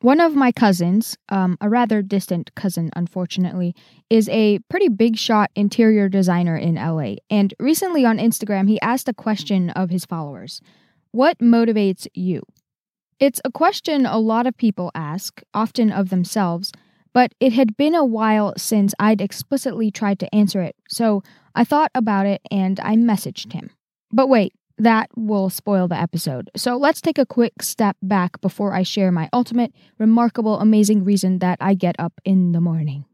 One of my cousins, um, a rather distant cousin, unfortunately, is a pretty big shot interior designer in LA. And recently on Instagram, he asked a question of his followers What motivates you? It's a question a lot of people ask, often of themselves, but it had been a while since I'd explicitly tried to answer it, so I thought about it and I messaged him. But wait, that will spoil the episode. So let's take a quick step back before I share my ultimate, remarkable, amazing reason that I get up in the morning.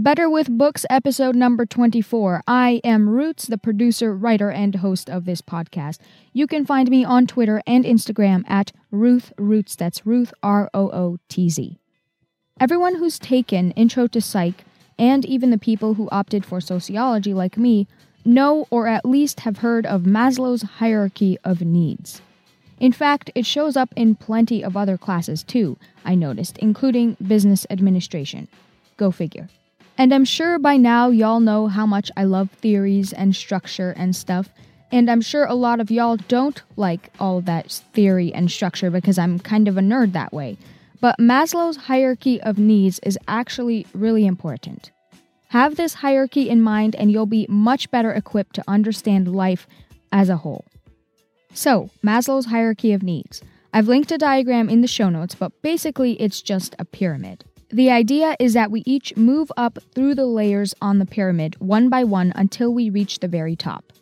Better with Books, episode number 24. I am Rootz, the producer, writer, and host of this podcast. You can find me on Twitter and Instagram at Ruth Rootz. That's Ruth, R O O T Z. Everyone who's taken Intro to Psych, and even the people who opted for sociology like me, know or at least have heard of Maslow's hierarchy of needs. In fact, it shows up in plenty of other classes too, I noticed, including business administration. Go figure. And I'm sure by now y'all know how much I love theories and structure and stuff. And I'm sure a lot of y'all don't like all that theory and structure because I'm kind of a nerd that way. But Maslow's hierarchy of needs is actually really important. Have this hierarchy in mind, and you'll be much better equipped to understand life as a whole. So, Maslow's hierarchy of needs. I've linked a diagram in the show notes, but basically it's just a pyramid. The idea is that we each move up through the layers on the pyramid one by one until we reach the very top.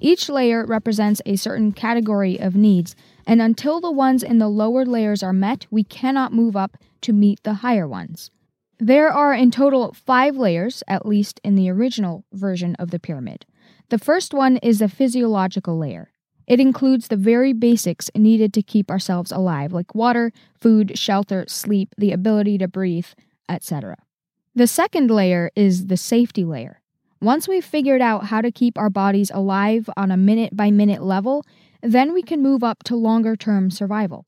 Each layer represents a certain category of needs, and until the ones in the lower layers are met, we cannot move up to meet the higher ones. There are in total five layers, at least in the original version of the pyramid. The first one is the physiological layer. It includes the very basics needed to keep ourselves alive, like water, food, shelter, sleep, the ability to breathe, etc. The second layer is the safety layer. Once we've figured out how to keep our bodies alive on a minute by minute level, then we can move up to longer term survival.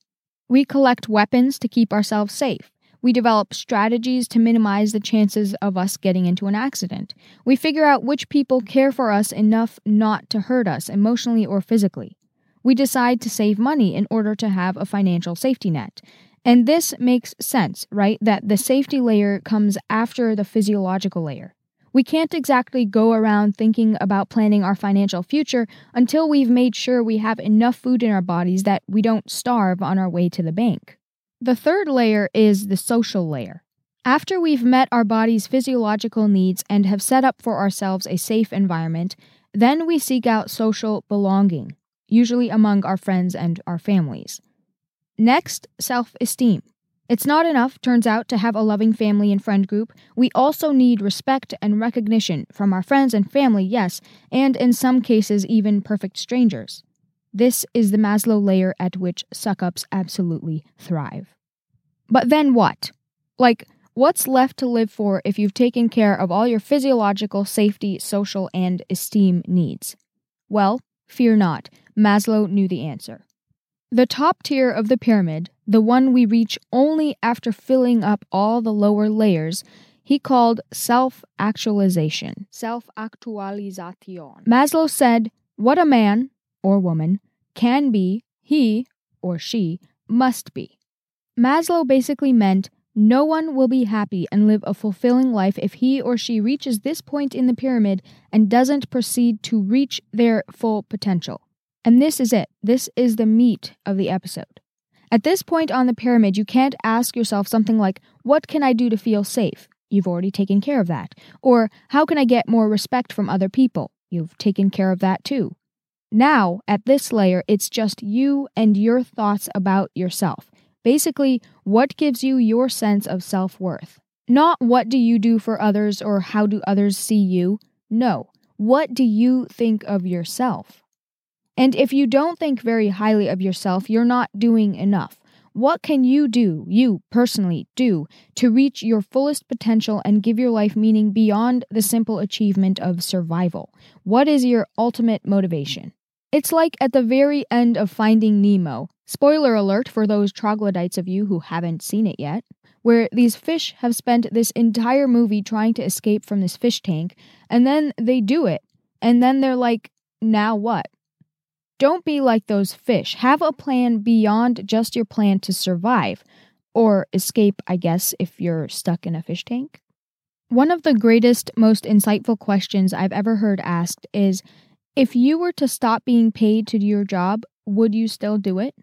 We collect weapons to keep ourselves safe. We develop strategies to minimize the chances of us getting into an accident. We figure out which people care for us enough not to hurt us emotionally or physically. We decide to save money in order to have a financial safety net. And this makes sense, right? That the safety layer comes after the physiological layer. We can't exactly go around thinking about planning our financial future until we've made sure we have enough food in our bodies that we don't starve on our way to the bank. The third layer is the social layer. After we've met our body's physiological needs and have set up for ourselves a safe environment, then we seek out social belonging, usually among our friends and our families. Next, self esteem. It's not enough, turns out, to have a loving family and friend group. We also need respect and recognition from our friends and family, yes, and in some cases, even perfect strangers. This is the Maslow layer at which suck ups absolutely thrive. But then what? Like, what's left to live for if you've taken care of all your physiological, safety, social, and esteem needs? Well, fear not. Maslow knew the answer. The top tier of the pyramid, the one we reach only after filling up all the lower layers, he called self actualization. Self actualization. Maslow said, What a man, or woman, can be, he, or she, must be. Maslow basically meant no one will be happy and live a fulfilling life if he or she reaches this point in the pyramid and doesn't proceed to reach their full potential. And this is it. This is the meat of the episode. At this point on the pyramid, you can't ask yourself something like, What can I do to feel safe? You've already taken care of that. Or, How can I get more respect from other people? You've taken care of that too. Now, at this layer, it's just you and your thoughts about yourself. Basically, what gives you your sense of self worth? Not what do you do for others or how do others see you? No, what do you think of yourself? And if you don't think very highly of yourself, you're not doing enough. What can you do, you personally do, to reach your fullest potential and give your life meaning beyond the simple achievement of survival? What is your ultimate motivation? It's like at the very end of Finding Nemo. Spoiler alert for those troglodytes of you who haven't seen it yet. Where these fish have spent this entire movie trying to escape from this fish tank, and then they do it. and then they're like, now what? Don't be like those fish. Have a plan beyond just your plan to survive or escape, I guess, if you're stuck in a fish tank. One of the greatest, most insightful questions I've ever heard asked is if you were to stop being paid to do your job, would you still do it?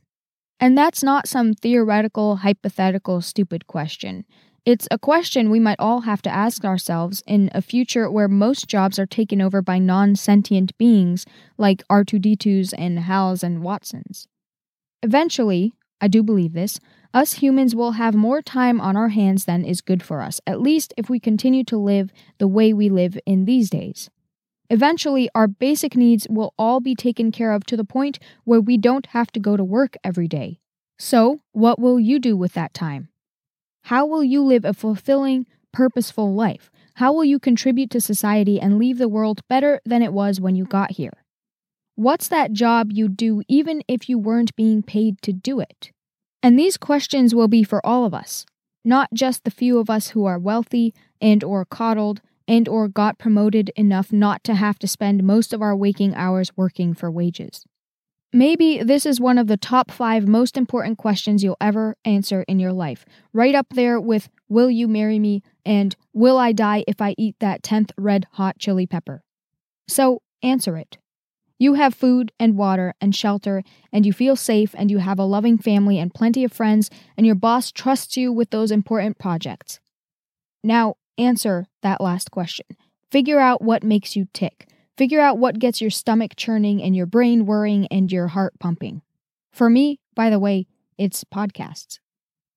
And that's not some theoretical, hypothetical, stupid question. It's a question we might all have to ask ourselves in a future where most jobs are taken over by non sentient beings like R2D2s and HALs and Watsons. Eventually, I do believe this, us humans will have more time on our hands than is good for us, at least if we continue to live the way we live in these days. Eventually, our basic needs will all be taken care of to the point where we don't have to go to work every day. So, what will you do with that time? How will you live a fulfilling, purposeful life? How will you contribute to society and leave the world better than it was when you got here? What's that job you'd do even if you weren't being paid to do it? And these questions will be for all of us, not just the few of us who are wealthy and or coddled and or got promoted enough not to have to spend most of our waking hours working for wages. Maybe this is one of the top five most important questions you'll ever answer in your life, right up there with Will you marry me? and Will I die if I eat that 10th red hot chili pepper? So answer it. You have food and water and shelter, and you feel safe, and you have a loving family and plenty of friends, and your boss trusts you with those important projects. Now, answer that last question. Figure out what makes you tick. Figure out what gets your stomach churning and your brain whirring and your heart pumping. For me, by the way, it's podcasts.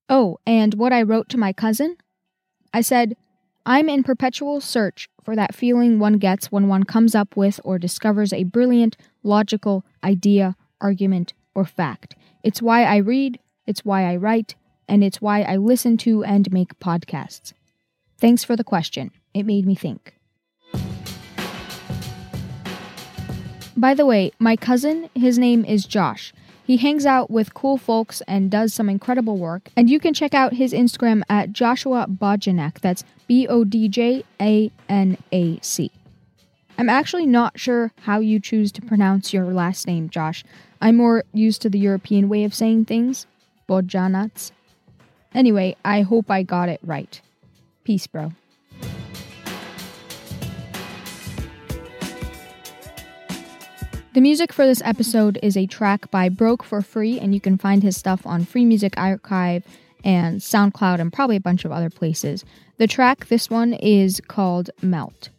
Oh, and what I wrote to my cousin? I said, I'm in perpetual search for that feeling one gets when one comes up with or discovers a brilliant, logical idea, argument, or fact. It's why I read, it's why I write, and it's why I listen to and make podcasts. Thanks for the question. It made me think. By the way, my cousin, his name is Josh. He hangs out with cool folks and does some incredible work. And you can check out his Instagram at Joshua Bodjanac. That's B O D J A N A C. I'm actually not sure how you choose to pronounce your last name, Josh. I'm more used to the European way of saying things, Bodjanats. Anyway, I hope I got it right. Peace, bro. The music for this episode is a track by Broke for Free, and you can find his stuff on Free Music Archive and SoundCloud and probably a bunch of other places. The track, this one, is called Melt.